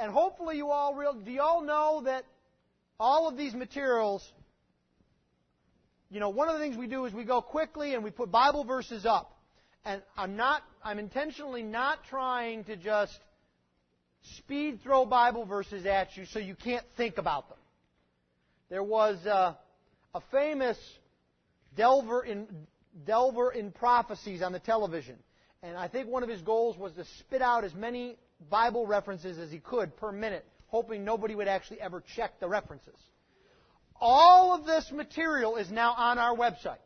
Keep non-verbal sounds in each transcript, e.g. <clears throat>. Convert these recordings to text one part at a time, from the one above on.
And hopefully you all real do you all know that all of these materials you know, one of the things we do is we go quickly and we put Bible verses up. And I'm not I'm intentionally not trying to just speed throw Bible verses at you so you can't think about them. There was uh, a famous delver in delver in prophecies on the television. And I think one of his goals was to spit out as many Bible references as he could per minute, hoping nobody would actually ever check the references. All of this material is now on our website.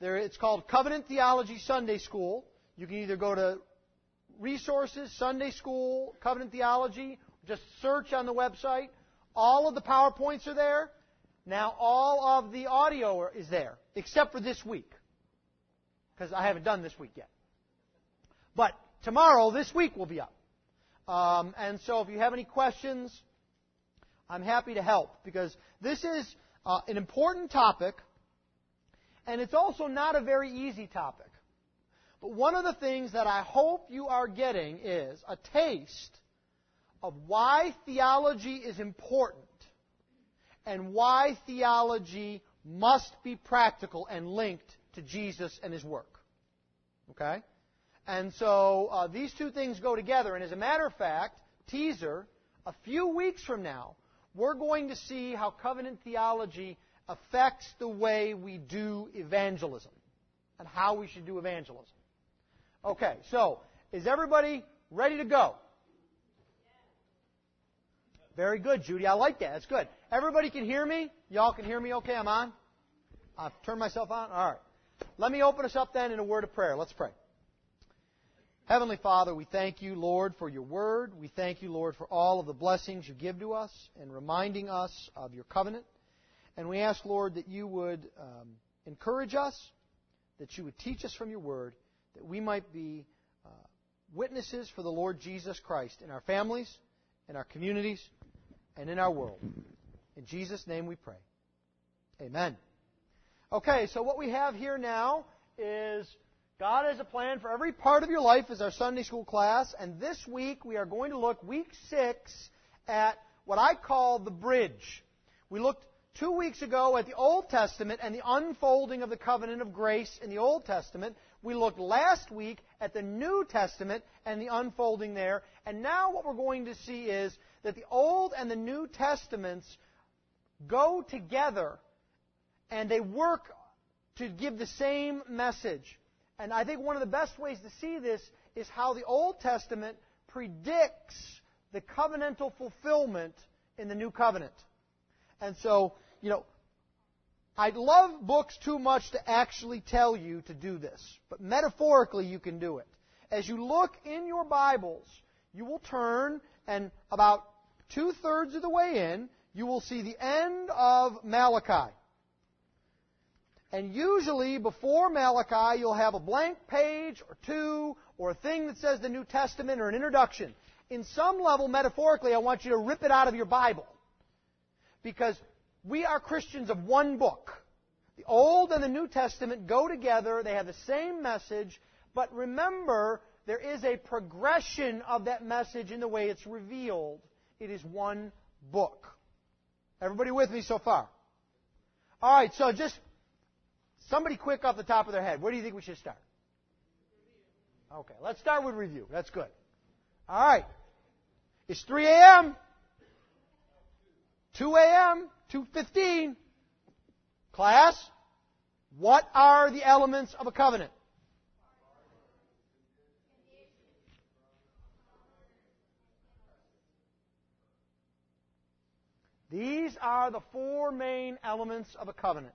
There, it's called Covenant Theology Sunday School. You can either go to resources, Sunday School, Covenant Theology, just search on the website. All of the PowerPoints are there. Now all of the audio is there, except for this week. Because I haven't done this week yet. But tomorrow, this week will be up. Um, and so if you have any questions, I'm happy to help because this is uh, an important topic and it's also not a very easy topic. But one of the things that I hope you are getting is a taste of why theology is important and why theology must be practical and linked to Jesus and His work. Okay? And so uh, these two things go together. And as a matter of fact, teaser, a few weeks from now, we're going to see how covenant theology affects the way we do evangelism and how we should do evangelism. Okay, so is everybody ready to go? Very good, Judy. I like that. That's good. Everybody can hear me? Y'all can hear me okay? I'm on? I've turned myself on? All right. Let me open us up then in a word of prayer. Let's pray. Heavenly Father, we thank you, Lord, for your word. We thank you, Lord, for all of the blessings you give to us and reminding us of your covenant. And we ask, Lord, that you would um, encourage us, that you would teach us from your word, that we might be uh, witnesses for the Lord Jesus Christ in our families, in our communities, and in our world. In Jesus' name we pray. Amen. Okay, so what we have here now is God has a plan for every part of your life as our Sunday school class, and this week we are going to look, week six, at what I call the bridge. We looked two weeks ago at the Old Testament and the unfolding of the covenant of grace in the Old Testament. We looked last week at the New Testament and the unfolding there. And now what we're going to see is that the Old and the New Testaments go together and they work to give the same message. And I think one of the best ways to see this is how the Old Testament predicts the covenantal fulfillment in the New Covenant. And so, you know, I love books too much to actually tell you to do this, but metaphorically you can do it. As you look in your Bibles, you will turn, and about two thirds of the way in, you will see the end of Malachi. And usually, before Malachi, you'll have a blank page or two, or a thing that says the New Testament or an introduction. In some level, metaphorically, I want you to rip it out of your Bible. Because we are Christians of one book. The Old and the New Testament go together, they have the same message, but remember, there is a progression of that message in the way it's revealed. It is one book. Everybody with me so far? All right, so just Somebody quick off the top of their head. Where do you think we should start? Okay, let's start with review. That's good. All right. It's 3 a.m. 2 a.m. 2.15. Class, what are the elements of a covenant? These are the four main elements of a covenant.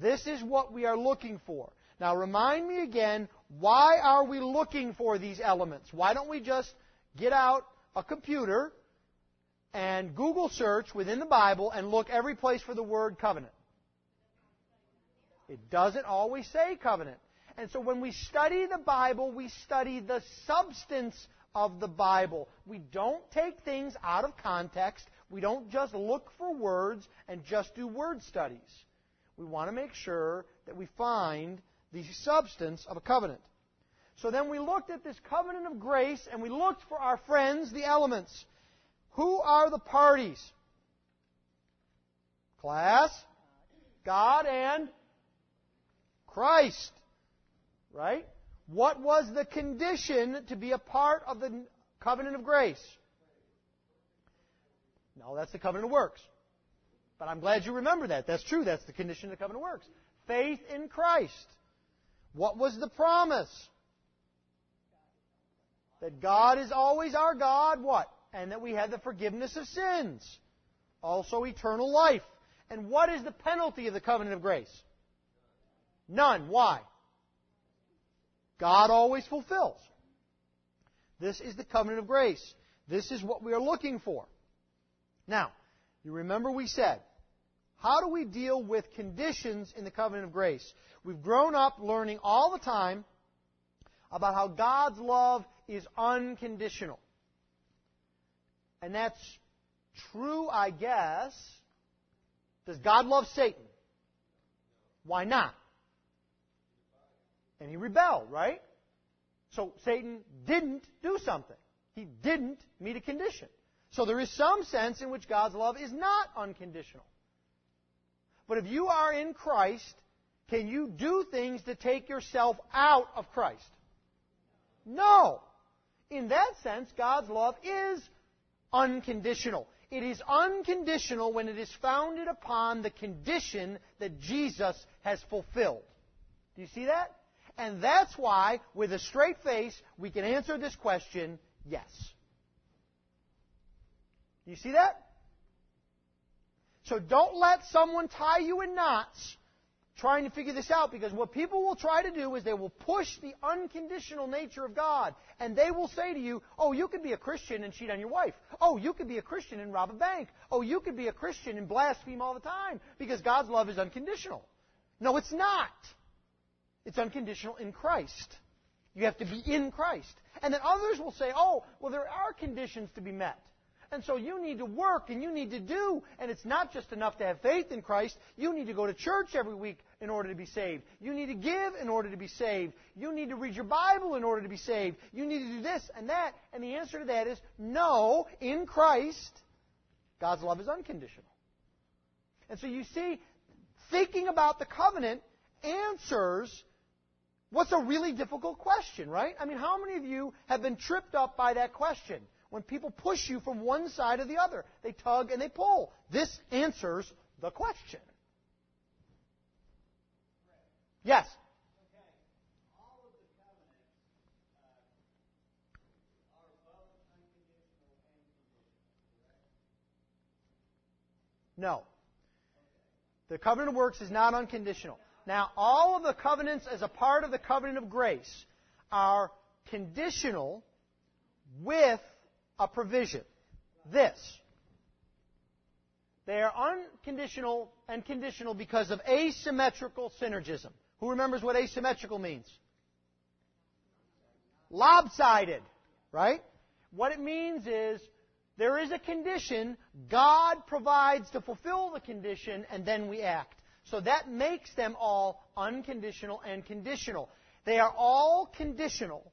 This is what we are looking for. Now remind me again, why are we looking for these elements? Why don't we just get out a computer and Google search within the Bible and look every place for the word covenant? It doesn't always say covenant. And so when we study the Bible, we study the substance of the Bible. We don't take things out of context. We don't just look for words and just do word studies we want to make sure that we find the substance of a covenant. So then we looked at this covenant of grace and we looked for our friends, the elements. Who are the parties? Class, God and Christ. Right? What was the condition to be a part of the covenant of grace? No, that's the covenant of works. But I'm glad you remember that. That's true. That's the condition of the covenant works. Faith in Christ. What was the promise? That God is always our God. What? And that we have the forgiveness of sins. Also eternal life. And what is the penalty of the covenant of grace? None. Why? God always fulfills. This is the covenant of grace. This is what we are looking for. Now, you remember we said, how do we deal with conditions in the covenant of grace? We've grown up learning all the time about how God's love is unconditional. And that's true, I guess. Does God love Satan? Why not? And he rebelled, right? So Satan didn't do something. He didn't meet a condition. So there is some sense in which God's love is not unconditional. But if you are in Christ, can you do things to take yourself out of Christ? No. In that sense, God's love is unconditional. It is unconditional when it is founded upon the condition that Jesus has fulfilled. Do you see that? And that's why, with a straight face, we can answer this question yes. Do you see that? So don't let someone tie you in knots trying to figure this out because what people will try to do is they will push the unconditional nature of God and they will say to you, oh, you could be a Christian and cheat on your wife. Oh, you could be a Christian and rob a bank. Oh, you could be a Christian and blaspheme all the time because God's love is unconditional. No, it's not. It's unconditional in Christ. You have to be in Christ. And then others will say, oh, well, there are conditions to be met. And so you need to work and you need to do. And it's not just enough to have faith in Christ. You need to go to church every week in order to be saved. You need to give in order to be saved. You need to read your Bible in order to be saved. You need to do this and that. And the answer to that is no, in Christ, God's love is unconditional. And so you see, thinking about the covenant answers What's a really difficult question, right? I mean, how many of you have been tripped up by that question? When people push you from one side or the other, they tug and they pull. This answers the question. Yes? No. The covenant of works is not unconditional. Now, all of the covenants as a part of the covenant of grace are conditional with a provision. This. They are unconditional and conditional because of asymmetrical synergism. Who remembers what asymmetrical means? Lopsided, right? What it means is there is a condition, God provides to fulfill the condition, and then we act. So that makes them all unconditional and conditional. They are all conditional,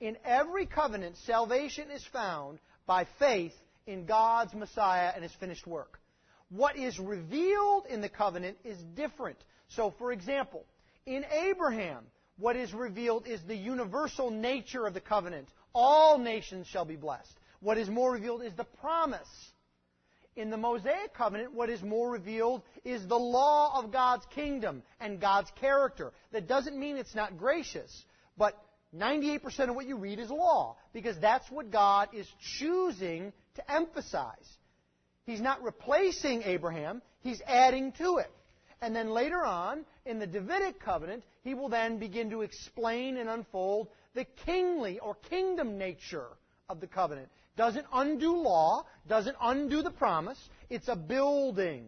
In every covenant, salvation is found by faith in God's Messiah and his finished work. What is revealed in the covenant is different. So, for example, in Abraham, what is revealed is the universal nature of the covenant. All nations shall be blessed. What is more revealed is the promise in the Mosaic covenant, what is more revealed is the law of God's kingdom and God's character. That doesn't mean it's not gracious, but 98% of what you read is law, because that's what God is choosing to emphasize. He's not replacing Abraham, he's adding to it. And then later on, in the Davidic covenant, he will then begin to explain and unfold the kingly or kingdom nature of the covenant. Doesn't undo law, doesn't undo the promise. It's a building.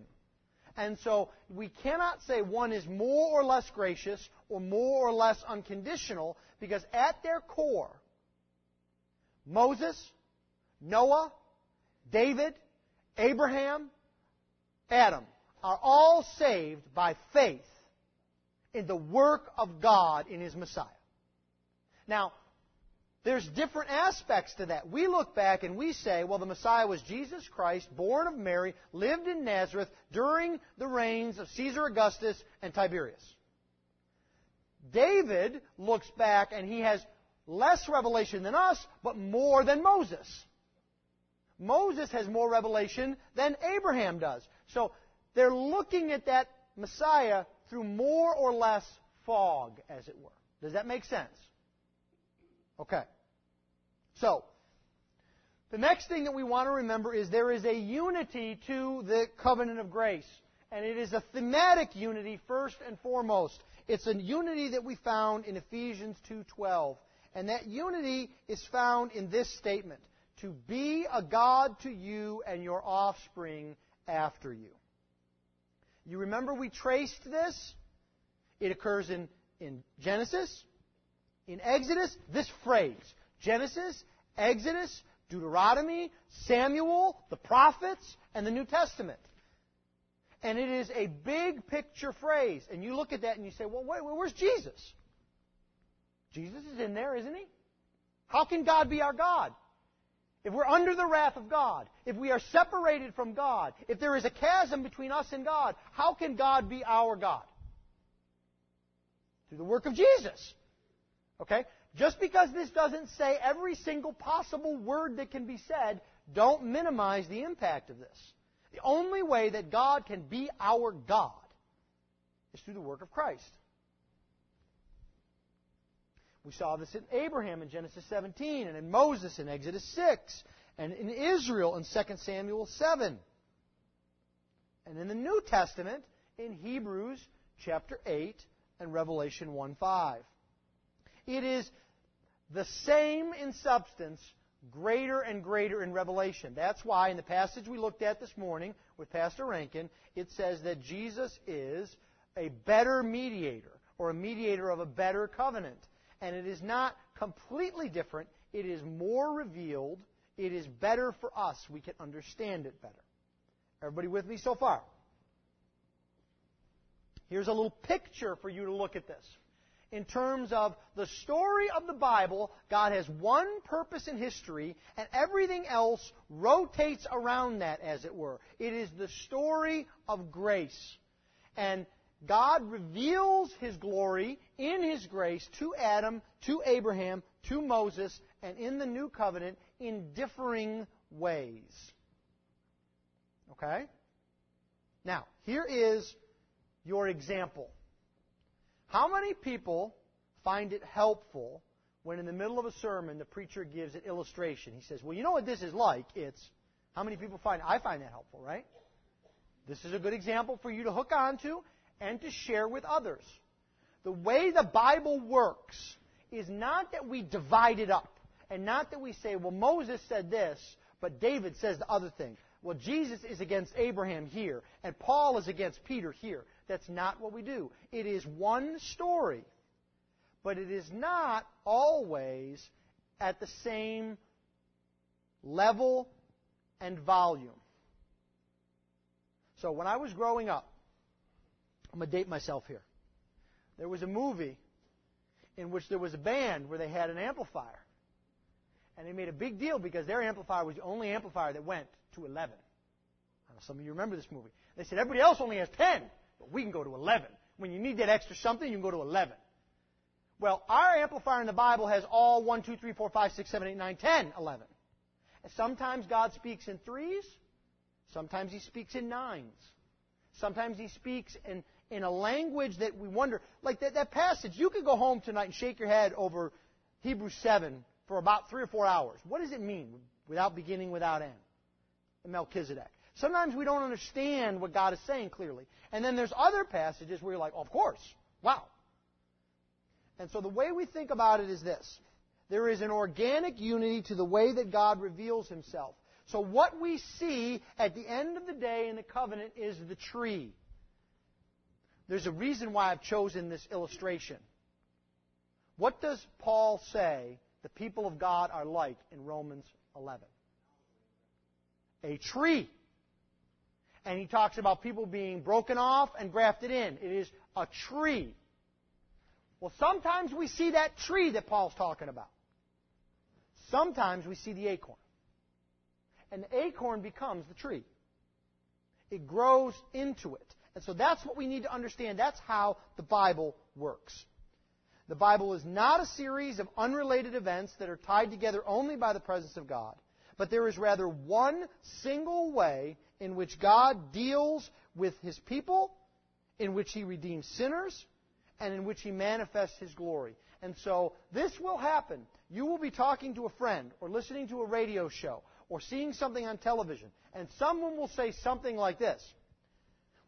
And so we cannot say one is more or less gracious or more or less unconditional because at their core, Moses, Noah, David, Abraham, Adam are all saved by faith in the work of God in His Messiah. Now, there's different aspects to that. We look back and we say, well, the Messiah was Jesus Christ, born of Mary, lived in Nazareth during the reigns of Caesar Augustus and Tiberius. David looks back and he has less revelation than us, but more than Moses. Moses has more revelation than Abraham does. So they're looking at that Messiah through more or less fog, as it were. Does that make sense? Okay. So, the next thing that we want to remember is there is a unity to the covenant of grace. And it is a thematic unity first and foremost. It's a unity that we found in Ephesians 2:12. And that unity is found in this statement, to be a God to you and your offspring after you. You remember we traced this? It occurs in, in Genesis, in Exodus, this phrase, Genesis, Exodus, Deuteronomy, Samuel, the prophets, and the New Testament. And it is a big picture phrase. And you look at that and you say, well, wait, where's Jesus? Jesus is in there, isn't he? How can God be our God? If we're under the wrath of God, if we are separated from God, if there is a chasm between us and God, how can God be our God? Through the work of Jesus. Okay? Just because this doesn't say every single possible word that can be said, don't minimize the impact of this. The only way that God can be our God is through the work of Christ. We saw this in Abraham in Genesis 17, and in Moses in Exodus 6, and in Israel in 2 Samuel 7. And in the New Testament in Hebrews chapter 8 and Revelation 1 5. It is the same in substance, greater and greater in revelation. That's why in the passage we looked at this morning with Pastor Rankin, it says that Jesus is a better mediator, or a mediator of a better covenant. And it is not completely different, it is more revealed, it is better for us. We can understand it better. Everybody with me so far? Here's a little picture for you to look at this in terms of the story of the Bible, God has one purpose in history, and everything else rotates around that, as it were. It is the story of grace. And God reveals His glory in His grace to Adam, to Abraham, to Moses, and in the new covenant in differing ways. Okay? Now, here is your example. How many people find it helpful when in the middle of a sermon the preacher gives an illustration? He says, Well, you know what this is like? It's, how many people find, I find that helpful, right? This is a good example for you to hook onto and to share with others. The way the Bible works is not that we divide it up and not that we say, well, Moses said this, but David says the other thing. Well, Jesus is against Abraham here, and Paul is against Peter here. That's not what we do. It is one story, but it is not always at the same level and volume. So when I was growing up, I'm going to date myself here. There was a movie in which there was a band where they had an amplifier. And they made a big deal because their amplifier was the only amplifier that went to 11. some of you remember this movie. They said everybody else only has 10. But we can go to 11. When you need that extra something, you can go to 11. Well, our amplifier in the Bible has all 1, 2, 3, 4, 5, 6, 7, 8, 9, 10, 11. And sometimes God speaks in threes. Sometimes He speaks in nines. Sometimes He speaks in, in a language that we wonder. Like that, that passage, you could go home tonight and shake your head over Hebrews 7 for about three or four hours. What does it mean? Without beginning, without end. Melchizedek. Sometimes we don't understand what God is saying clearly. And then there's other passages where you're like, oh, of course. Wow. And so the way we think about it is this. There is an organic unity to the way that God reveals himself. So what we see at the end of the day in the covenant is the tree. There's a reason why I've chosen this illustration. What does Paul say the people of God are like in Romans 11? A tree. And he talks about people being broken off and grafted in. It is a tree. Well, sometimes we see that tree that Paul's talking about. Sometimes we see the acorn. And the acorn becomes the tree. It grows into it. And so that's what we need to understand. That's how the Bible works. The Bible is not a series of unrelated events that are tied together only by the presence of God, but there is rather one single way in which God deals with His people, in which He redeems sinners, and in which He manifests His glory. And so this will happen. You will be talking to a friend, or listening to a radio show, or seeing something on television, and someone will say something like this.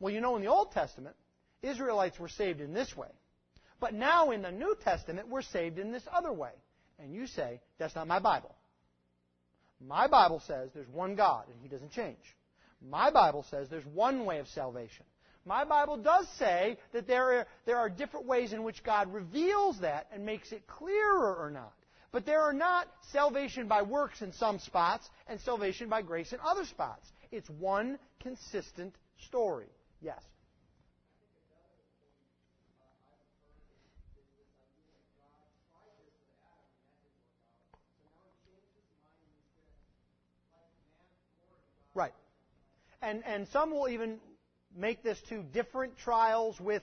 Well, you know, in the Old Testament, Israelites were saved in this way. But now in the New Testament, we're saved in this other way. And you say, that's not my Bible. My Bible says there's one God, and He doesn't change. My Bible says there's one way of salvation. My Bible does say that there are, there are different ways in which God reveals that and makes it clearer or not. But there are not salvation by works in some spots and salvation by grace in other spots. It's one consistent story. Yes? Right. And, and some will even make this to different trials with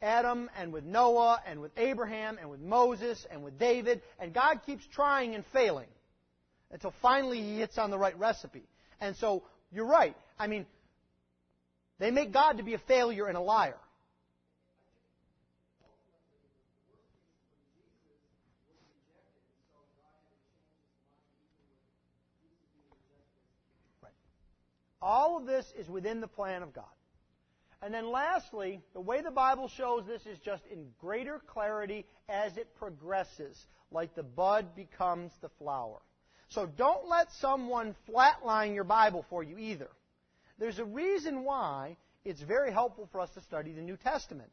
Adam and with Noah and with Abraham and with Moses and with David. And God keeps trying and failing until finally he hits on the right recipe. And so you're right. I mean, they make God to be a failure and a liar. Right. All of this is within the plan of God. And then lastly, the way the Bible shows this is just in greater clarity as it progresses, like the bud becomes the flower. So don't let someone flatline your Bible for you either. There's a reason why it's very helpful for us to study the New Testament.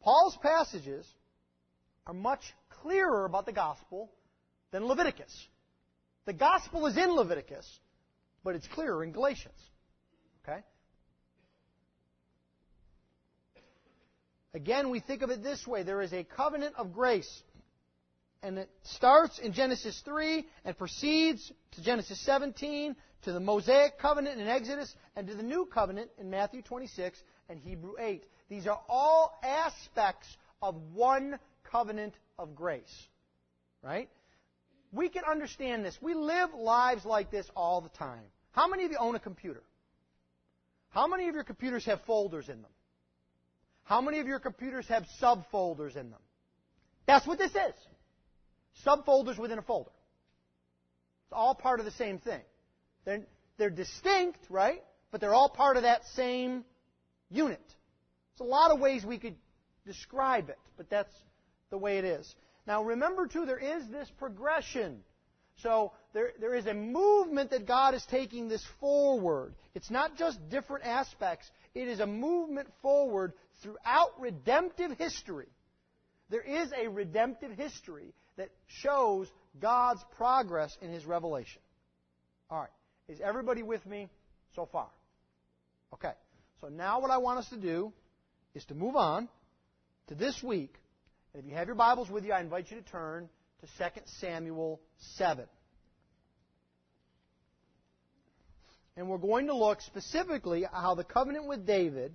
Paul's passages are much clearer about the gospel than Leviticus. The gospel is in Leviticus, but it's clearer in Galatians. Okay? Again, we think of it this way there is a covenant of grace. And it starts in Genesis 3 and proceeds to Genesis 17, to the Mosaic covenant in Exodus, and to the new covenant in Matthew 26 and Hebrew 8. These are all aspects of one covenant of grace. Right? We can understand this. We live lives like this all the time. How many of you own a computer? How many of your computers have folders in them? How many of your computers have subfolders in them? That's what this is. Subfolders within a folder. It's all part of the same thing. They're, they're distinct, right? But they're all part of that same unit. There's a lot of ways we could describe it, but that's the way it is. Now remember too, there is this progression. So there, there is a movement that God is taking this forward. It's not just different aspects, it is a movement forward throughout redemptive history. There is a redemptive history that shows God's progress in His revelation. All right. Is everybody with me so far? Okay. So now what I want us to do is to move on to this week. And if you have your Bibles with you, I invite you to turn to 2 Samuel 7. And we're going to look specifically at how the covenant with David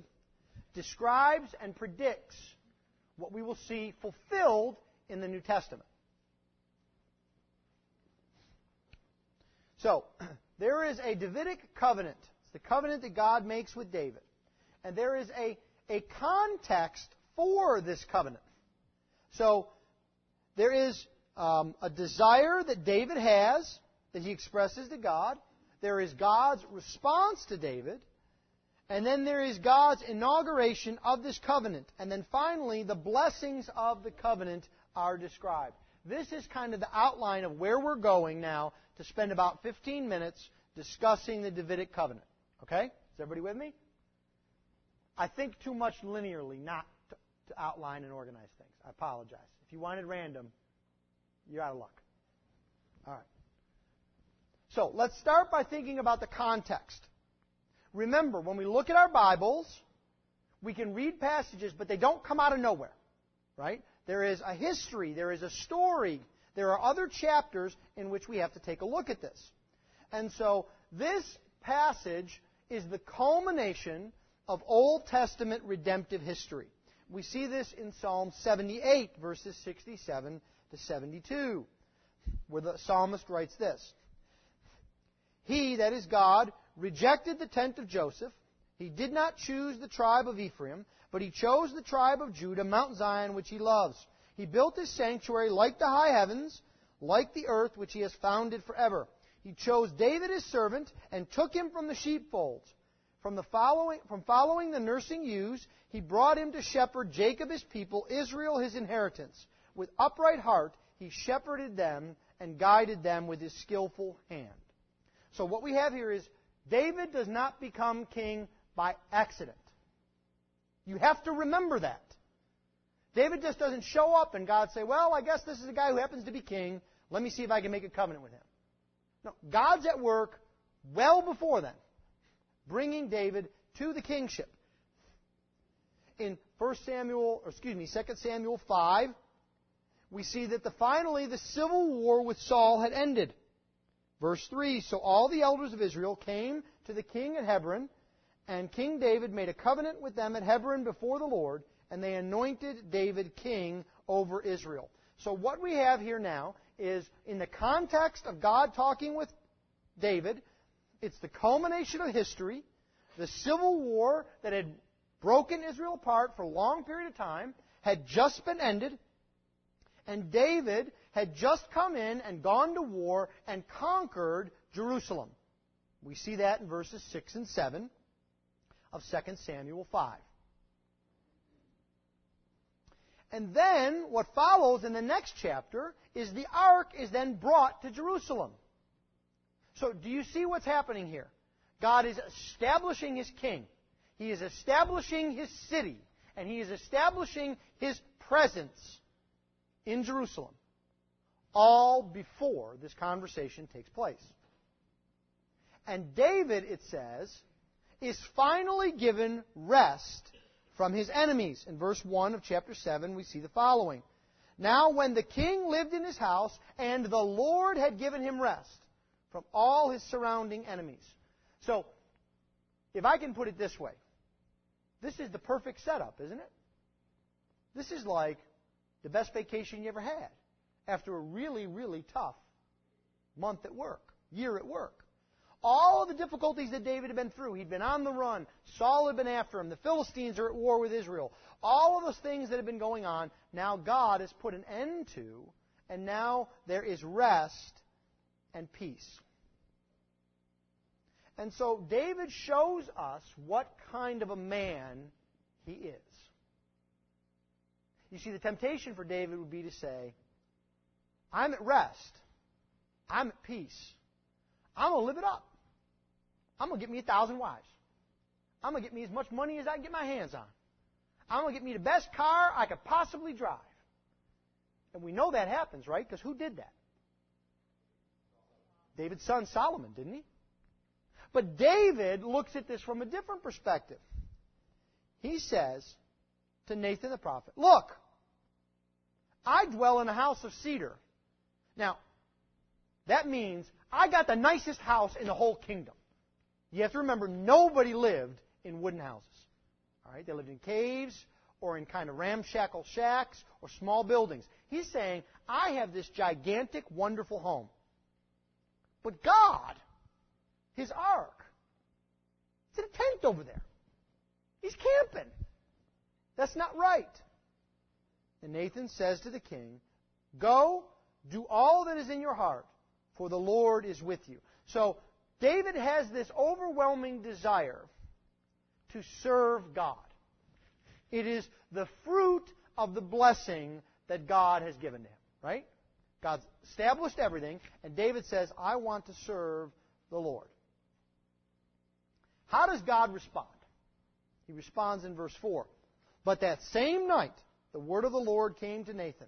describes and predicts what we will see fulfilled in the New Testament. So, <clears throat> there is a Davidic covenant. It's the covenant that God makes with David. And there is a, a context for this covenant. So, there is um, a desire that David has that he expresses to God. There is God's response to David. And then there is God's inauguration of this covenant. And then finally, the blessings of the covenant are described. this is kind of the outline of where we're going now to spend about 15 minutes discussing the Davidic covenant. Okay? Is everybody with me? I think too much linearly not to, to outline and organize things. I apologize. If you wanted random, you're out of luck. All right. So let's start by thinking about the context. Remember, when we look at our Bibles, we can read passages, but they don't come out of nowhere. Right? There is a history, there is a story, there are other chapters in which we have to take a look at this. And so this passage is the culmination of Old Testament redemptive history. We see this in Psalm 78, verses 67 to 72, where the psalmist writes this He, that is God, rejected the tent of Joseph. He did not choose the tribe of Ephraim, but he chose the tribe of Judah, Mount Zion, which he loves. He built his sanctuary like the high heavens, like the earth which he has founded forever. He chose David his servant and took him from the sheepfolds. From, the following, from following the nursing ewes, he brought him to shepherd Jacob his people, Israel his inheritance. With upright heart, he shepherded them and guided them with his skillful hand. So what we have here is David does not become king by accident. You have to remember that. David just doesn't show up and God say, well, I guess this is a guy who happens to be king. Let me see if I can make a covenant with him. No, God's at work well before then, bringing David to the kingship. In 1 Samuel, or excuse me, 2 Samuel 5, we see that the, finally the civil war with Saul had ended. Verse 3 So all the elders of Israel came to the king at Hebron, and King David made a covenant with them at Hebron before the Lord, and they anointed David king over Israel. So what we have here now is in the context of God talking with David, it's the culmination of history, the civil war that had broken Israel apart for a long period of time had just been ended, and David had just come in and gone to war and conquered Jerusalem. We see that in verses 6 and 7 of 2 Samuel 5. And then what follows in the next chapter is the ark is then brought to Jerusalem. So do you see what's happening here? God is establishing his king. He is establishing his city. And he is establishing his presence in Jerusalem. All before this conversation takes place. And David, it says, is finally given rest from his enemies. In verse 1 of chapter 7, we see the following. Now, when the king lived in his house, and the Lord had given him rest from all his surrounding enemies. So, if I can put it this way, this is the perfect setup, isn't it? This is like the best vacation you ever had after a really, really tough month at work, year at work all of the difficulties that David had been through. He'd been on the run. Saul had been after him. The Philistines are at war with Israel. All of those things that had been going on, now God has put an end to, and now there is rest and peace. And so David shows us what kind of a man he is. You see, the temptation for David would be to say, I'm at rest. I'm at peace. I'm going to live it up. I'm going to get me a thousand wives. I'm going to get me as much money as I can get my hands on. I'm going to get me the best car I could possibly drive. And we know that happens, right? Because who did that? David's son Solomon, didn't he? But David looks at this from a different perspective. He says to Nathan the prophet, Look, I dwell in a house of cedar. Now, that means I got the nicest house in the whole kingdom. You have to remember, nobody lived in wooden houses. All right, they lived in caves or in kind of ramshackle shacks or small buildings. He's saying, I have this gigantic, wonderful home. But God, His ark, it's in a tent over there. He's camping. That's not right. And Nathan says to the king, Go, do all that is in your heart, for the Lord is with you. So David has this overwhelming desire to serve God. It is the fruit of the blessing that God has given to him, right? God's established everything, and David says, I want to serve the Lord. How does God respond? He responds in verse 4. But that same night, the word of the Lord came to Nathan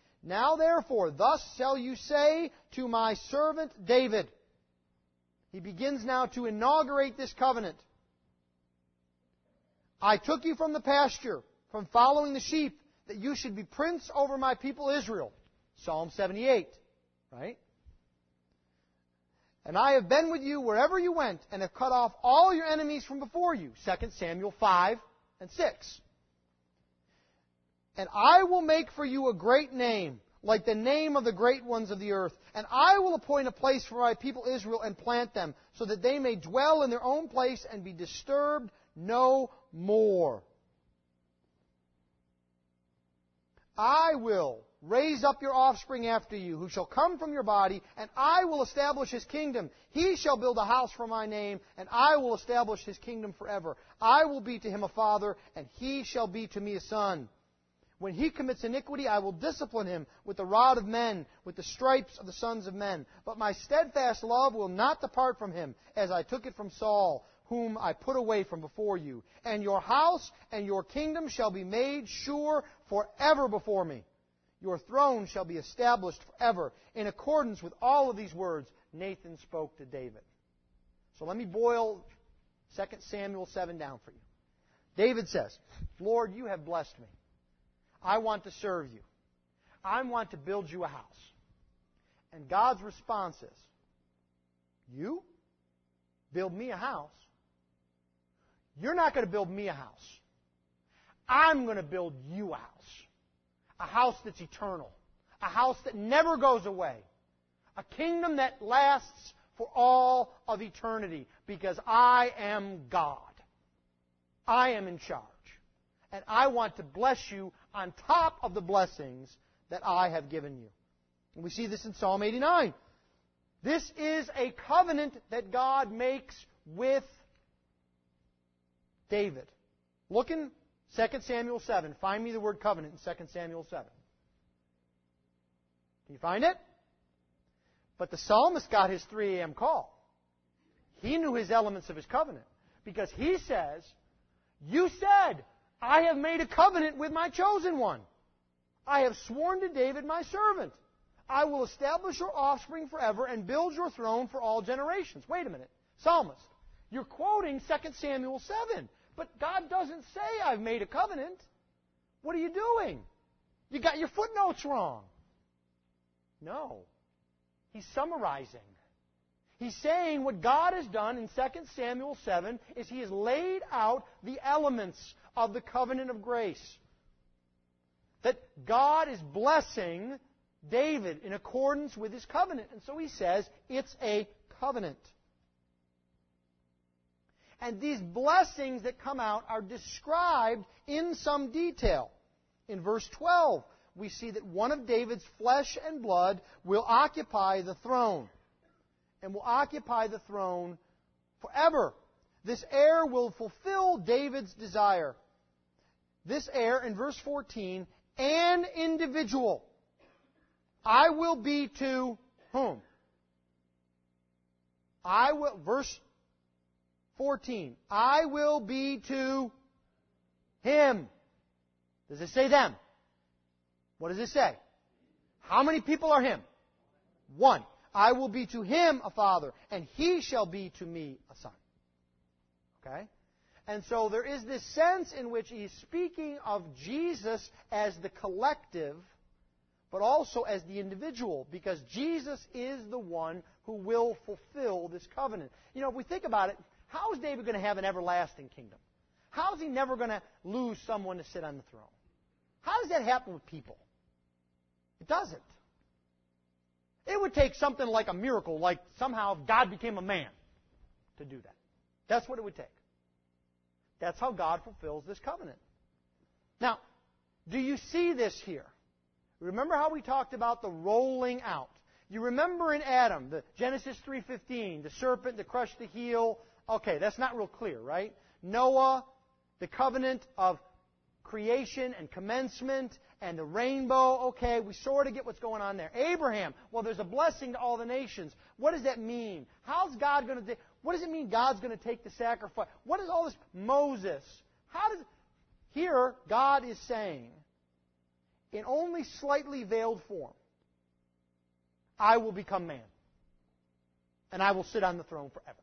Now therefore, thus shall you say to my servant David. He begins now to inaugurate this covenant. I took you from the pasture, from following the sheep, that you should be prince over my people Israel. Psalm 78, right? And I have been with you wherever you went, and have cut off all your enemies from before you. 2 Samuel 5 and 6. And I will make for you a great name, like the name of the great ones of the earth. And I will appoint a place for my people Israel and plant them, so that they may dwell in their own place and be disturbed no more. I will raise up your offspring after you, who shall come from your body, and I will establish his kingdom. He shall build a house for my name, and I will establish his kingdom forever. I will be to him a father, and he shall be to me a son. When he commits iniquity, I will discipline him with the rod of men, with the stripes of the sons of men. But my steadfast love will not depart from him, as I took it from Saul, whom I put away from before you. And your house and your kingdom shall be made sure forever before me. Your throne shall be established forever. In accordance with all of these words, Nathan spoke to David. So let me boil 2 Samuel 7 down for you. David says, Lord, you have blessed me. I want to serve you. I want to build you a house. And God's response is, You? Build me a house? You're not going to build me a house. I'm going to build you a house a house that's eternal, a house that never goes away, a kingdom that lasts for all of eternity because I am God. I am in charge. And I want to bless you on top of the blessings that I have given you. And we see this in Psalm 89. This is a covenant that God makes with David. Look in 2 Samuel 7. Find me the word covenant in 2 Samuel 7. Can you find it? But the psalmist got his 3 a.m. call. He knew his elements of his covenant. Because he says, You said, I have made a covenant with my chosen one. I have sworn to David my servant. I will establish your offspring forever and build your throne for all generations. Wait a minute. Psalmist, you're quoting 2 Samuel 7. But God doesn't say, I've made a covenant. What are you doing? You got your footnotes wrong. No. He's summarizing. He's saying what God has done in 2 Samuel 7 is He has laid out the elements of the covenant of grace. That God is blessing David in accordance with his covenant. And so he says it's a covenant. And these blessings that come out are described in some detail. In verse 12, we see that one of David's flesh and blood will occupy the throne. And will occupy the throne forever. This heir will fulfill David's desire. This heir, in verse 14, an individual. I will be to whom? I will, verse 14. I will be to him. Does it say them? What does it say? How many people are him? One. I will be to him a father, and he shall be to me a son. Okay? And so there is this sense in which he's speaking of Jesus as the collective, but also as the individual, because Jesus is the one who will fulfill this covenant. You know, if we think about it, how is David going to have an everlasting kingdom? How is he never going to lose someone to sit on the throne? How does that happen with people? It doesn't. It would take something like a miracle, like somehow God became a man to do that. That's what it would take. That's how God fulfills this covenant. Now, do you see this here? Remember how we talked about the rolling out. You remember in Adam, the Genesis 3:15, the serpent that crush the heel. Okay, that's not real clear, right? Noah, the covenant of creation and commencement and the rainbow. Okay, we sort of get what's going on there. Abraham, well, there's a blessing to all the nations. What does that mean? How's God going to? do? What does it mean God's going to take the sacrifice? What is all this? Moses. How does here God is saying, in only slightly veiled form, I will become man, and I will sit on the throne forever,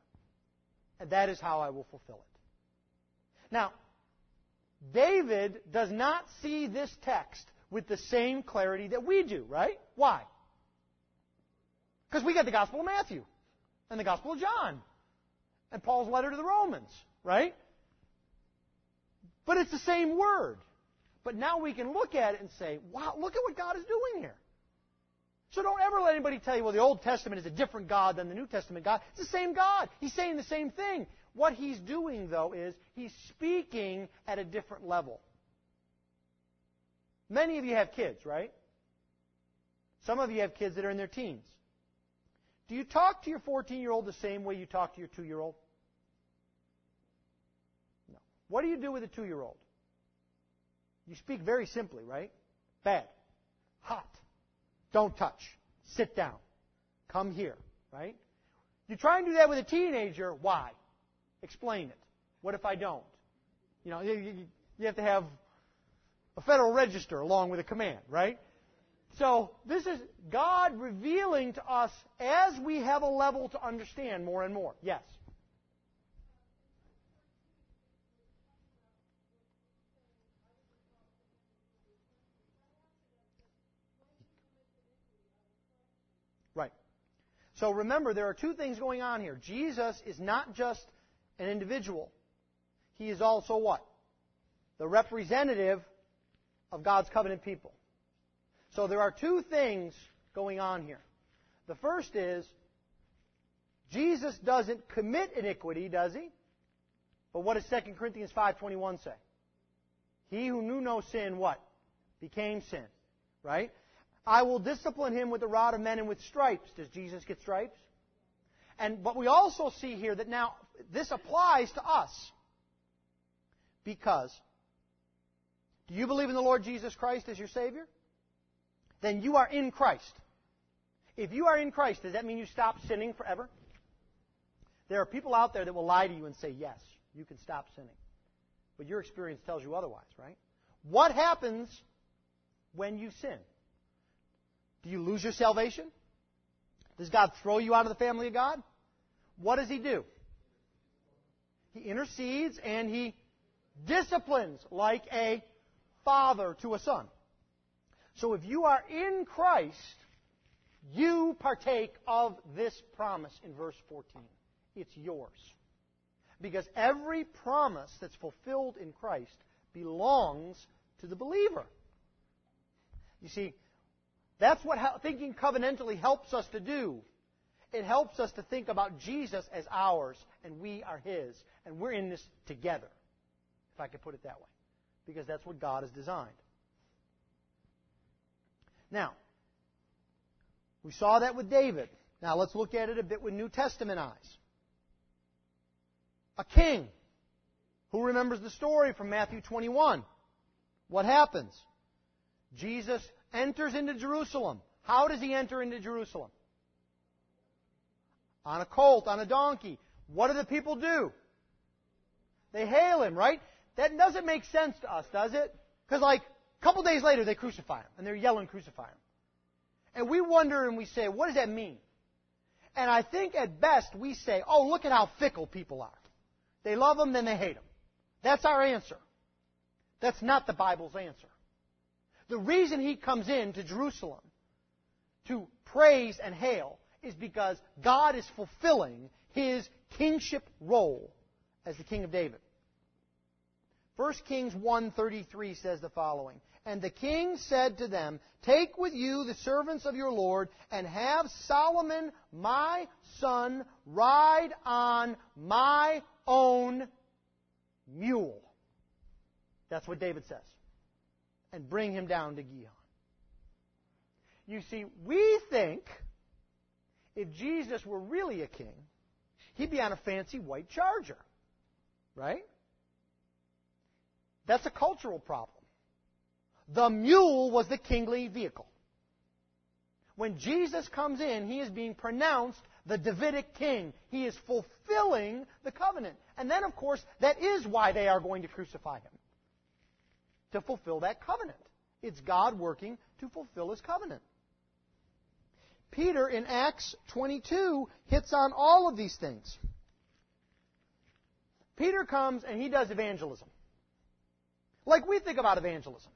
and that is how I will fulfill it. Now, David does not see this text with the same clarity that we do, right? Why? Because we got the Gospel of Matthew and the Gospel of John and Paul's letter to the Romans, right? But it's the same word. But now we can look at it and say, wow, look at what God is doing here. So don't ever let anybody tell you, well, the Old Testament is a different God than the New Testament God. It's the same God. He's saying the same thing. What he's doing, though, is he's speaking at a different level. Many of you have kids, right? Some of you have kids that are in their teens. Do you talk to your 14 year old the same way you talk to your 2 year old? No. What do you do with a 2 year old? You speak very simply, right? Bad. Hot. Don't touch. Sit down. Come here, right? You try and do that with a teenager. Why? Explain it. What if I don't? You know, you, you have to have a federal register along with a command, right? So this is God revealing to us as we have a level to understand more and more. Yes. Right. So remember, there are two things going on here. Jesus is not just an individual. He is also what? The representative of God's covenant people. So there are two things going on here. The first is Jesus doesn't commit iniquity, does he? But what does 2 Corinthians 5:21 say? He who knew no sin what? Became sin. Right? I will discipline him with the rod of men and with stripes. Does Jesus get stripes? And but we also see here that now this applies to us. Because do you believe in the Lord Jesus Christ as your Savior? Then you are in Christ. If you are in Christ, does that mean you stop sinning forever? There are people out there that will lie to you and say, yes, you can stop sinning. But your experience tells you otherwise, right? What happens when you sin? Do you lose your salvation? Does God throw you out of the family of God? What does He do? He intercedes and He disciplines like a father to a son. So if you are in Christ, you partake of this promise in verse 14. It's yours. Because every promise that's fulfilled in Christ belongs to the believer. You see, that's what thinking covenantally helps us to do. It helps us to think about Jesus as ours, and we are His, and we're in this together, if I could put it that way because that's what God has designed. Now, we saw that with David. Now let's look at it a bit with New Testament eyes. A king. Who remembers the story from Matthew 21? What happens? Jesus enters into Jerusalem. How does he enter into Jerusalem? On a colt, on a donkey. What do the people do? They hail him, right? That doesn't make sense to us, does it? Because, like, a couple days later, they crucify him, and they're yelling, crucify him. And we wonder and we say, what does that mean? And I think at best we say, oh, look at how fickle people are. They love him, then they hate him. That's our answer. That's not the Bible's answer. The reason he comes in to Jerusalem to praise and hail is because God is fulfilling his kingship role as the king of David. 1 Kings 1:33 says the following. And the king said to them, Take with you the servants of your Lord, and have Solomon my son ride on my own mule. That's what David says. And bring him down to Gihon. You see, we think if Jesus were really a king, he'd be on a fancy white charger. Right? That's a cultural problem. The mule was the kingly vehicle. When Jesus comes in, he is being pronounced the Davidic king. He is fulfilling the covenant. And then, of course, that is why they are going to crucify him. To fulfill that covenant. It's God working to fulfill his covenant. Peter in Acts 22 hits on all of these things. Peter comes and he does evangelism. Like we think about evangelism.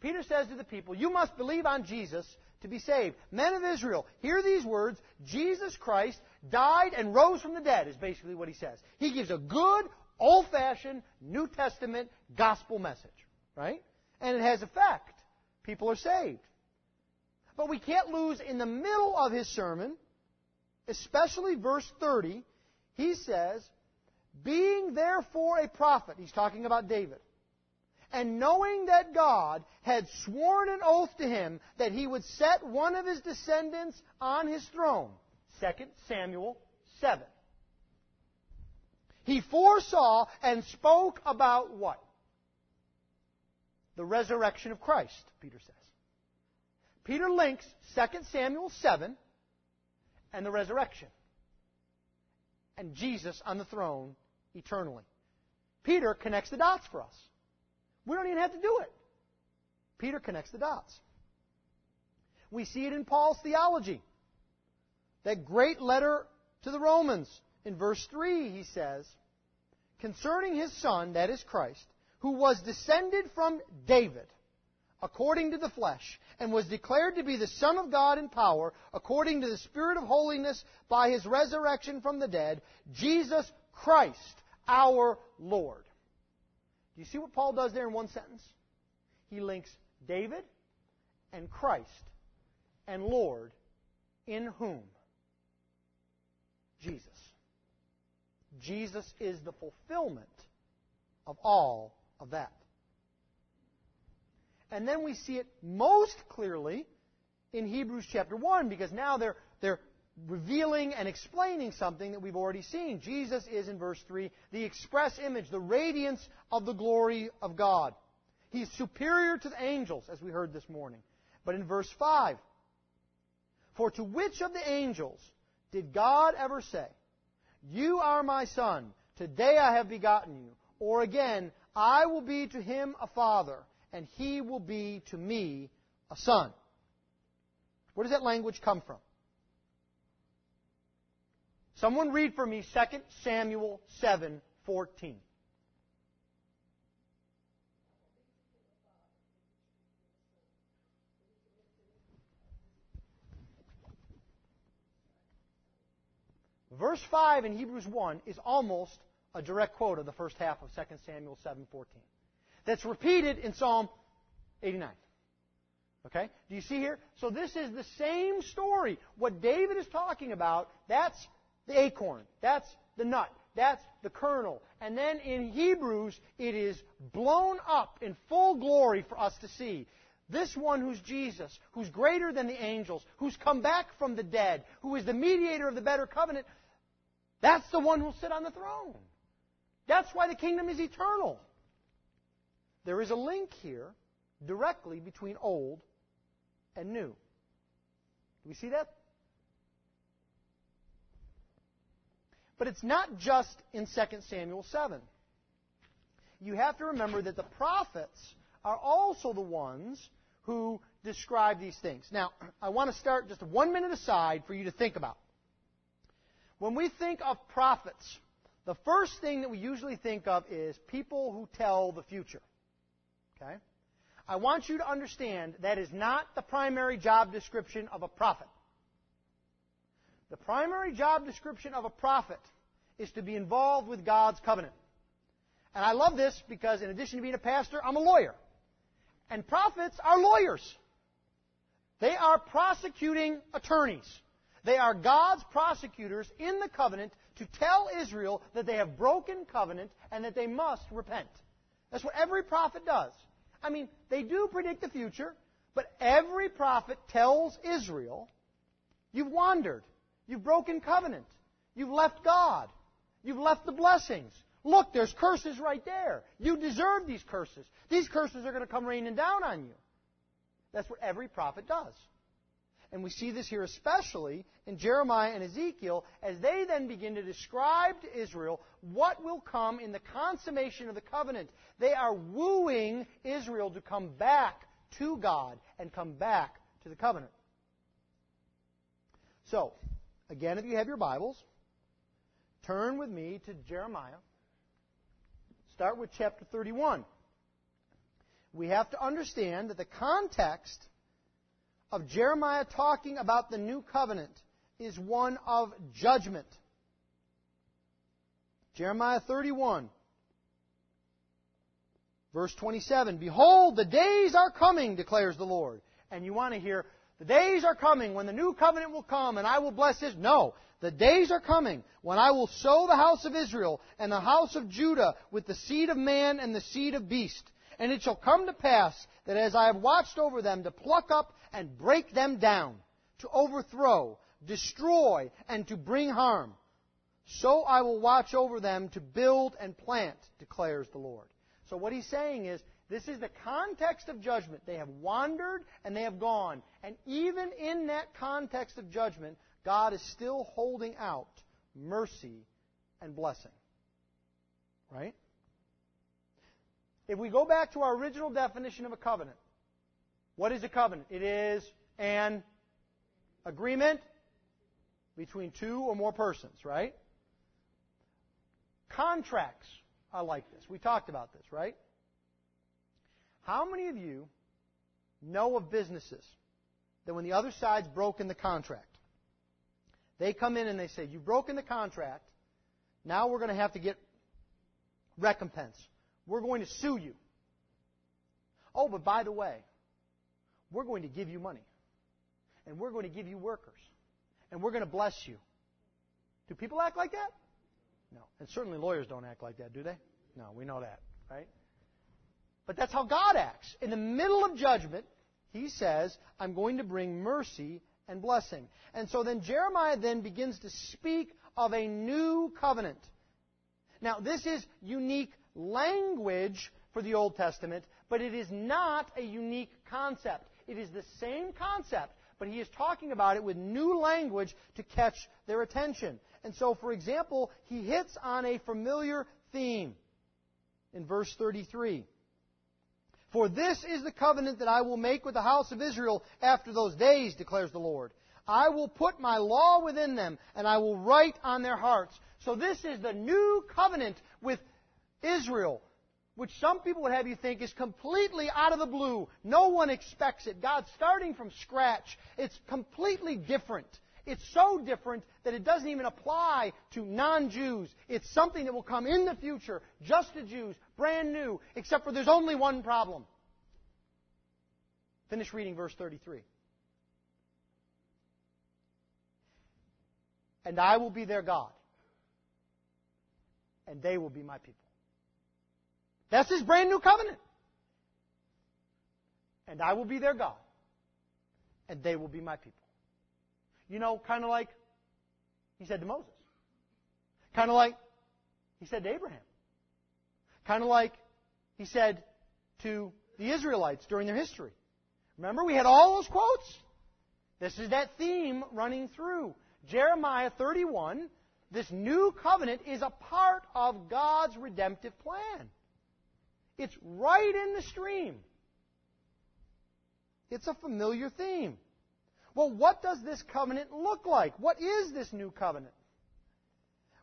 Peter says to the people, You must believe on Jesus to be saved. Men of Israel, hear these words Jesus Christ died and rose from the dead, is basically what he says. He gives a good, old fashioned, New Testament gospel message. Right? And it has effect. People are saved. But we can't lose in the middle of his sermon, especially verse 30, he says, Being therefore a prophet, he's talking about David, and knowing that God had sworn an oath to him that he would set one of his descendants on his throne. 2 Samuel 7. He foresaw and spoke about what? The resurrection of Christ, Peter says. Peter links 2 Samuel 7 and the resurrection and Jesus on the throne eternally. Peter connects the dots for us. We don't even have to do it. Peter connects the dots. We see it in Paul's theology. That great letter to the Romans. In verse 3, he says, concerning his son, that is Christ, who was descended from David according to the flesh, and was declared to be the Son of God in power, according to the Spirit of holiness, by his resurrection from the dead, Jesus Christ, our Lord. Do you see what Paul does there in one sentence? He links David and Christ and Lord in whom? Jesus. Jesus is the fulfillment of all of that. And then we see it most clearly in Hebrews chapter 1 because now they're, they're revealing and explaining something that we've already seen. Jesus is, in verse 3, the express image, the radiance of the glory of God. He's superior to the angels, as we heard this morning. But in verse 5, For to which of the angels did God ever say, You are my son, today I have begotten you? Or again, I will be to him a father, and he will be to me a son. Where does that language come from? Someone read for me 2 Samuel 7:14. Verse 5 in Hebrews 1 is almost a direct quote of the first half of 2 Samuel 7:14 that's repeated in Psalm 89. Okay? Do you see here? So this is the same story. What David is talking about, that's the acorn. That's the nut. That's the kernel. And then in Hebrews, it is blown up in full glory for us to see. This one who's Jesus, who's greater than the angels, who's come back from the dead, who is the mediator of the better covenant, that's the one who'll sit on the throne. That's why the kingdom is eternal. There is a link here directly between old and new. Do we see that? But it's not just in 2 Samuel 7. You have to remember that the prophets are also the ones who describe these things. Now, I want to start just one minute aside for you to think about. When we think of prophets, the first thing that we usually think of is people who tell the future. Okay? I want you to understand that is not the primary job description of a prophet. The primary job description of a prophet is to be involved with God's covenant. And I love this because in addition to being a pastor, I'm a lawyer. And prophets are lawyers. They are prosecuting attorneys. They are God's prosecutors in the covenant to tell Israel that they have broken covenant and that they must repent. That's what every prophet does. I mean, they do predict the future, but every prophet tells Israel, you've wandered. You've broken covenant. You've left God. You've left the blessings. Look, there's curses right there. You deserve these curses. These curses are going to come raining down on you. That's what every prophet does. And we see this here especially in Jeremiah and Ezekiel as they then begin to describe to Israel what will come in the consummation of the covenant. They are wooing Israel to come back to God and come back to the covenant. So, again, if you have your Bibles, turn with me to Jeremiah. Start with chapter 31. We have to understand that the context of Jeremiah talking about the new covenant is one of judgment. Jeremiah 31, verse 27. Behold, the days are coming, declares the Lord. And you want to hear, the days are coming when the new covenant will come and I will bless this. No. The days are coming when I will sow the house of Israel and the house of Judah with the seed of man and the seed of beast. And it shall come to pass that as I have watched over them to pluck up and break them down, to overthrow, destroy, and to bring harm, so I will watch over them to build and plant, declares the Lord. So what he's saying is, this is the context of judgment. They have wandered and they have gone. And even in that context of judgment, God is still holding out mercy and blessing. Right? If we go back to our original definition of a covenant, what is a covenant? It is an agreement between two or more persons, right? Contracts are like this. We talked about this, right? How many of you know of businesses that when the other side's broken the contract, they come in and they say, You've broken the contract, now we're going to have to get recompense. We're going to sue you. Oh, but by the way, we're going to give you money. And we're going to give you workers. And we're going to bless you. Do people act like that? No. And certainly lawyers don't act like that, do they? No, we know that, right? But that's how God acts. In the middle of judgment, He says, I'm going to bring mercy and blessing. And so then Jeremiah then begins to speak of a new covenant. Now, this is unique language for the Old Testament, but it is not a unique concept. It is the same concept, but he is talking about it with new language to catch their attention. And so, for example, he hits on a familiar theme in verse 33. For this is the covenant that I will make with the house of Israel after those days, declares the Lord. I will put my law within them, and I will write on their hearts. So this is the new covenant with Israel, which some people would have you think is completely out of the blue. No one expects it. God's starting from scratch. It's completely different. It's so different that it doesn't even apply to non Jews. It's something that will come in the future, just to Jews, brand new, except for there's only one problem. Finish reading verse 33. And I will be their God, and they will be my people. That's his brand new covenant. And I will be their God, and they will be my people. You know, kind of like he said to Moses. Kind of like he said to Abraham. Kind of like he said to the Israelites during their history. Remember, we had all those quotes? This is that theme running through. Jeremiah 31, this new covenant is a part of God's redemptive plan. It's right in the stream. It's a familiar theme. Well, what does this covenant look like? What is this new covenant?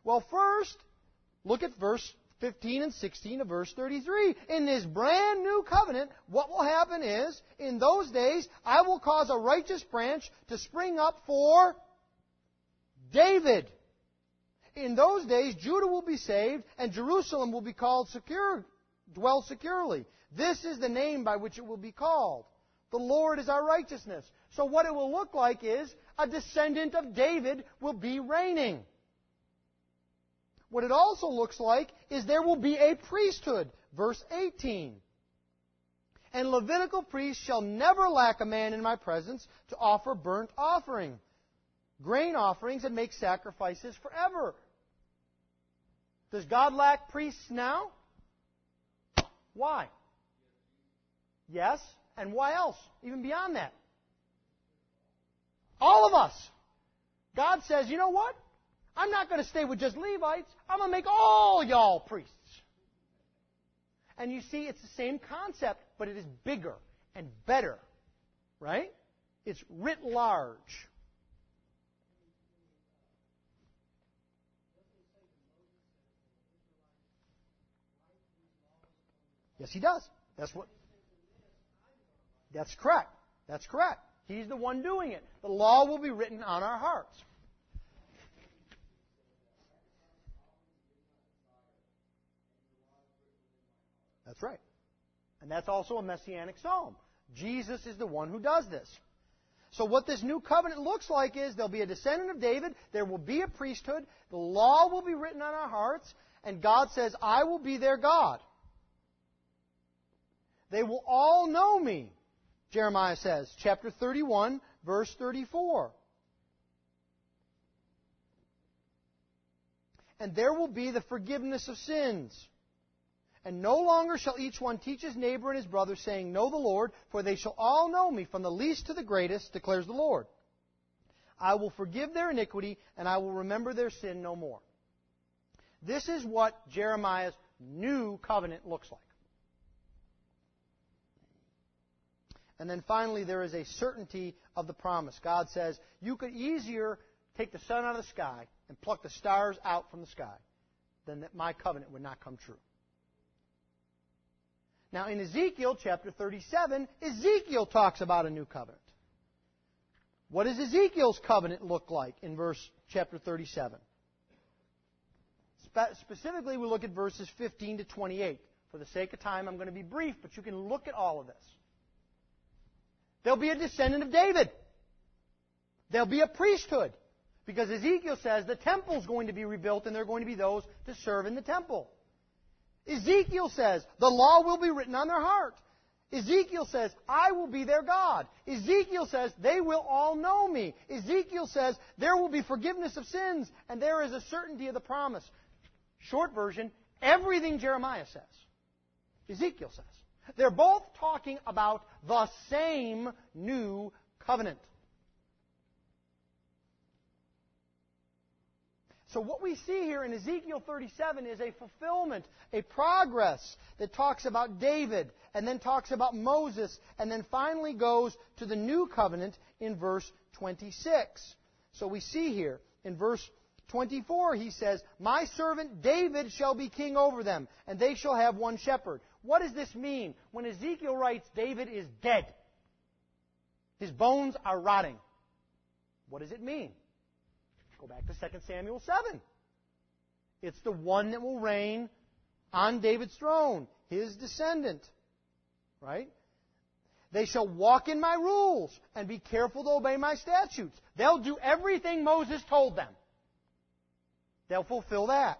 Well, first, look at verse 15 and 16 of verse 33. In this brand new covenant, what will happen is, in those days, I will cause a righteous branch to spring up for David. In those days, Judah will be saved, and Jerusalem will be called secure, dwell securely. This is the name by which it will be called. The Lord is our righteousness. So what it will look like is a descendant of David will be reigning. What it also looks like is there will be a priesthood. Verse 18. And Levitical priests shall never lack a man in my presence to offer burnt offering, grain offerings, and make sacrifices forever. Does God lack priests now? Why? Yes, and why else? Even beyond that. All of us. God says, you know what? I'm not going to stay with just Levites. I'm going to make all y'all priests. And you see, it's the same concept, but it is bigger and better. Right? It's writ large. Yes, he does. That's what. That's correct. That's correct. He's the one doing it. The law will be written on our hearts. That's right. And that's also a messianic psalm. Jesus is the one who does this. So what this new covenant looks like is there'll be a descendant of David, there will be a priesthood, the law will be written on our hearts, and God says, I will be their God. They will all know me, Jeremiah says, chapter 31, verse 34. And there will be the forgiveness of sins. And no longer shall each one teach his neighbor and his brother, saying, Know the Lord, for they shall all know me, from the least to the greatest, declares the Lord. I will forgive their iniquity, and I will remember their sin no more. This is what Jeremiah's new covenant looks like. And then finally, there is a certainty of the promise. God says, You could easier take the sun out of the sky and pluck the stars out from the sky than that my covenant would not come true. Now, in Ezekiel chapter 37, Ezekiel talks about a new covenant. What does Ezekiel's covenant look like in verse chapter 37? Spe- specifically, we look at verses 15 to 28. For the sake of time, I'm going to be brief, but you can look at all of this. There'll be a descendant of David. There'll be a priesthood. Because Ezekiel says the temple's going to be rebuilt and there are going to be those to serve in the temple. Ezekiel says, the law will be written on their heart. Ezekiel says, I will be their God. Ezekiel says, they will all know me. Ezekiel says, there will be forgiveness of sins, and there is a certainty of the promise. Short version, everything Jeremiah says, Ezekiel says. They're both talking about the same new covenant. So, what we see here in Ezekiel 37 is a fulfillment, a progress that talks about David, and then talks about Moses, and then finally goes to the new covenant in verse 26. So, we see here in verse 24, he says, My servant David shall be king over them, and they shall have one shepherd. What does this mean? When Ezekiel writes, David is dead, his bones are rotting. What does it mean? Go back to 2 Samuel 7. It's the one that will reign on David's throne, his descendant. Right? They shall walk in my rules and be careful to obey my statutes. They'll do everything Moses told them. They'll fulfill that.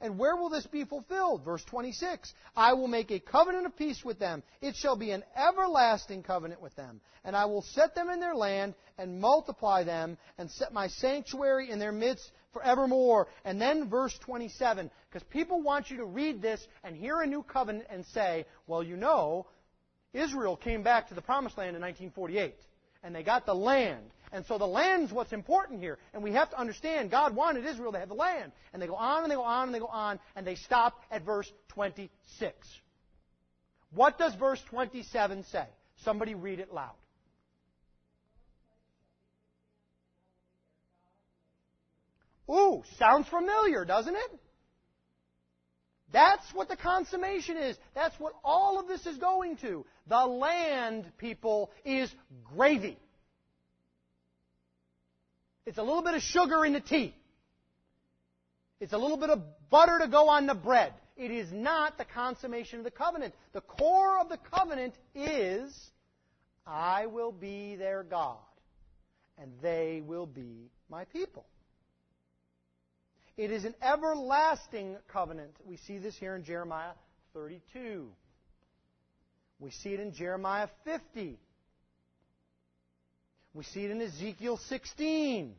And where will this be fulfilled? Verse 26. I will make a covenant of peace with them. It shall be an everlasting covenant with them. And I will set them in their land and multiply them and set my sanctuary in their midst forevermore. And then verse 27. Because people want you to read this and hear a new covenant and say, well, you know, Israel came back to the promised land in 1948. And they got the land. And so the land's what's important here. And we have to understand God wanted Israel to have the land. And they go on and they go on and they go on and they stop at verse 26. What does verse 27 say? Somebody read it loud. Ooh, sounds familiar, doesn't it? That's what the consummation is. That's what all of this is going to. The land, people, is gravy. It's a little bit of sugar in the tea. It's a little bit of butter to go on the bread. It is not the consummation of the covenant. The core of the covenant is I will be their God, and they will be my people. It is an everlasting covenant. We see this here in Jeremiah 32. We see it in Jeremiah 50. We see it in Ezekiel 16.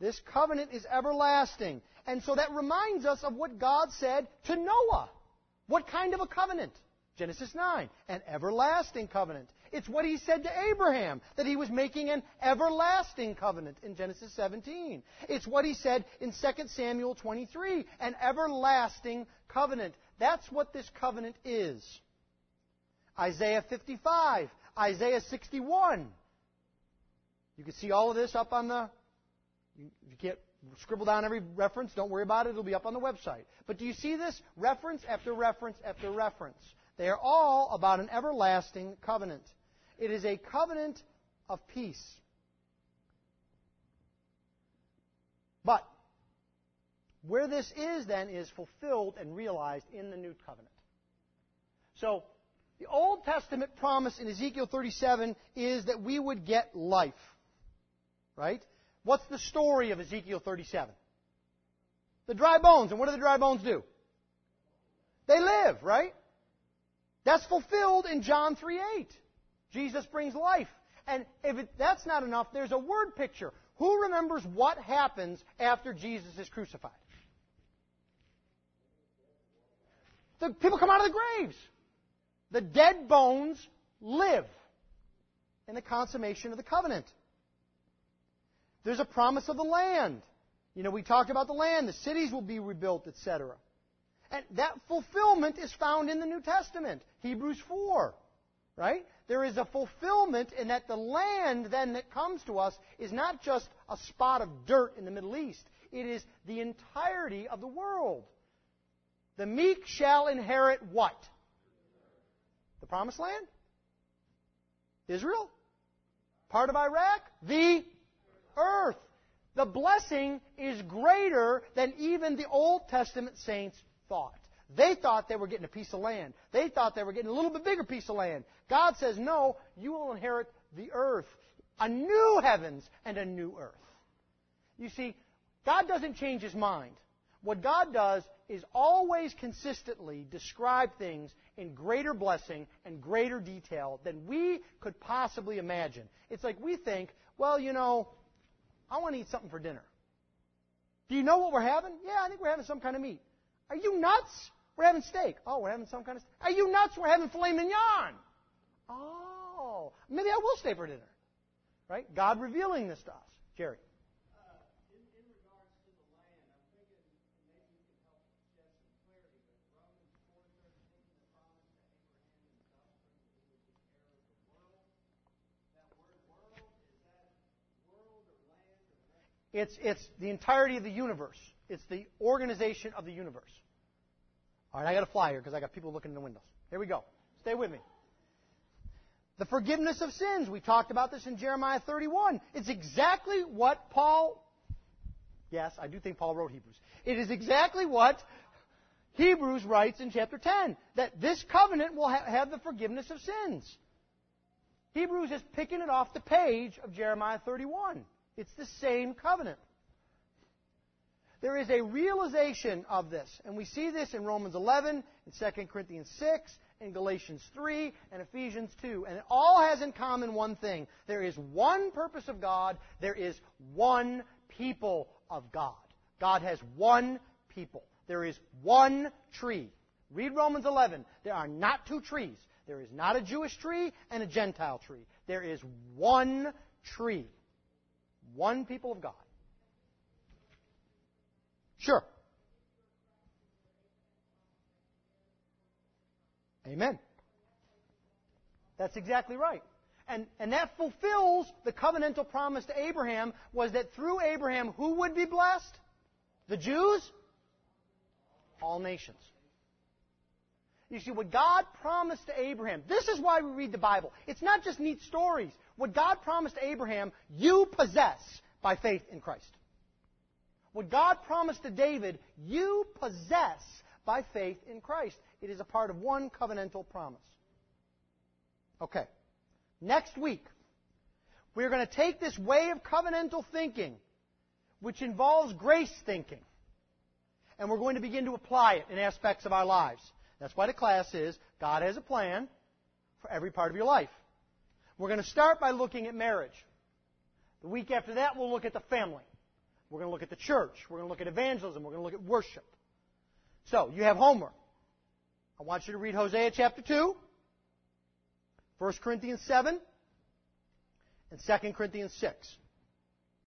This covenant is everlasting. And so that reminds us of what God said to Noah. What kind of a covenant? Genesis 9, an everlasting covenant. It's what he said to Abraham, that he was making an everlasting covenant in Genesis 17. It's what he said in 2 Samuel 23, an everlasting covenant. That's what this covenant is. Isaiah 55, Isaiah 61. You can see all of this up on the. You, can't scribble down every reference. Don't worry about it. It'll be up on the website. But do you see this? Reference after reference after reference. They are all about an everlasting covenant. It is a covenant of peace. But where this is then is fulfilled and realized in the new covenant. So, the Old Testament promise in Ezekiel 37 is that we would get life. Right? What's the story of Ezekiel 37? The dry bones. And what do the dry bones do? They live, right? That's fulfilled in John 3:8. Jesus brings life. And if it, that's not enough, there's a word picture. Who remembers what happens after Jesus is crucified? The people come out of the graves. The dead bones live in the consummation of the covenant. There's a promise of the land. You know, we talked about the land, the cities will be rebuilt, etc. And that fulfillment is found in the New Testament. Hebrews 4. Right? There is a fulfillment in that the land then that comes to us is not just a spot of dirt in the Middle East. It is the entirety of the world. The meek shall inherit what? The promised land? Israel? Part of Iraq? The earth. The blessing is greater than even the Old Testament saints thought. They thought they were getting a piece of land. They thought they were getting a little bit bigger piece of land. God says, no, you will inherit the earth, a new heavens and a new earth. You see, God doesn't change his mind. What God does is always consistently describe things in greater blessing and greater detail than we could possibly imagine. It's like we think, well, you know, I want to eat something for dinner. Do you know what we're having? Yeah, I think we're having some kind of meat. Are you nuts? We're having steak. Oh, we're having some kind of steak. Are you nuts? We're having filet mignon. Oh, maybe I will stay for dinner. Right? God revealing this to us. Jerry. It's, it's the entirety of the universe. It's the organization of the universe. All right, I got to fly here because I got people looking in the windows. Here we go. Stay with me. The forgiveness of sins. We talked about this in Jeremiah 31. It's exactly what Paul. Yes, I do think Paul wrote Hebrews. It is exactly what Hebrews writes in chapter 10 that this covenant will ha- have the forgiveness of sins. Hebrews is picking it off the page of Jeremiah 31. It's the same covenant. There is a realization of this, and we see this in Romans 11, in 2 Corinthians 6, in Galatians 3, and Ephesians 2. And it all has in common one thing. There is one purpose of God, there is one people of God. God has one people. There is one tree. Read Romans 11. There are not two trees. There is not a Jewish tree and a Gentile tree. There is one tree. One people of God. Sure. Amen. That's exactly right. And, and that fulfills the covenantal promise to Abraham was that through Abraham, who would be blessed? The Jews? All nations. You see, what God promised to Abraham, this is why we read the Bible. It's not just neat stories. What God promised to Abraham, you possess by faith in Christ. What God promised to David, you possess by faith in Christ. It is a part of one covenantal promise. Okay. Next week, we're going to take this way of covenantal thinking, which involves grace thinking, and we're going to begin to apply it in aspects of our lives. That's why the class is God has a plan for every part of your life. We're going to start by looking at marriage. The week after that, we'll look at the family. We're going to look at the church. We're going to look at evangelism. We're going to look at worship. So, you have homework. I want you to read Hosea chapter 2, 1 Corinthians 7, and 2 Corinthians 6.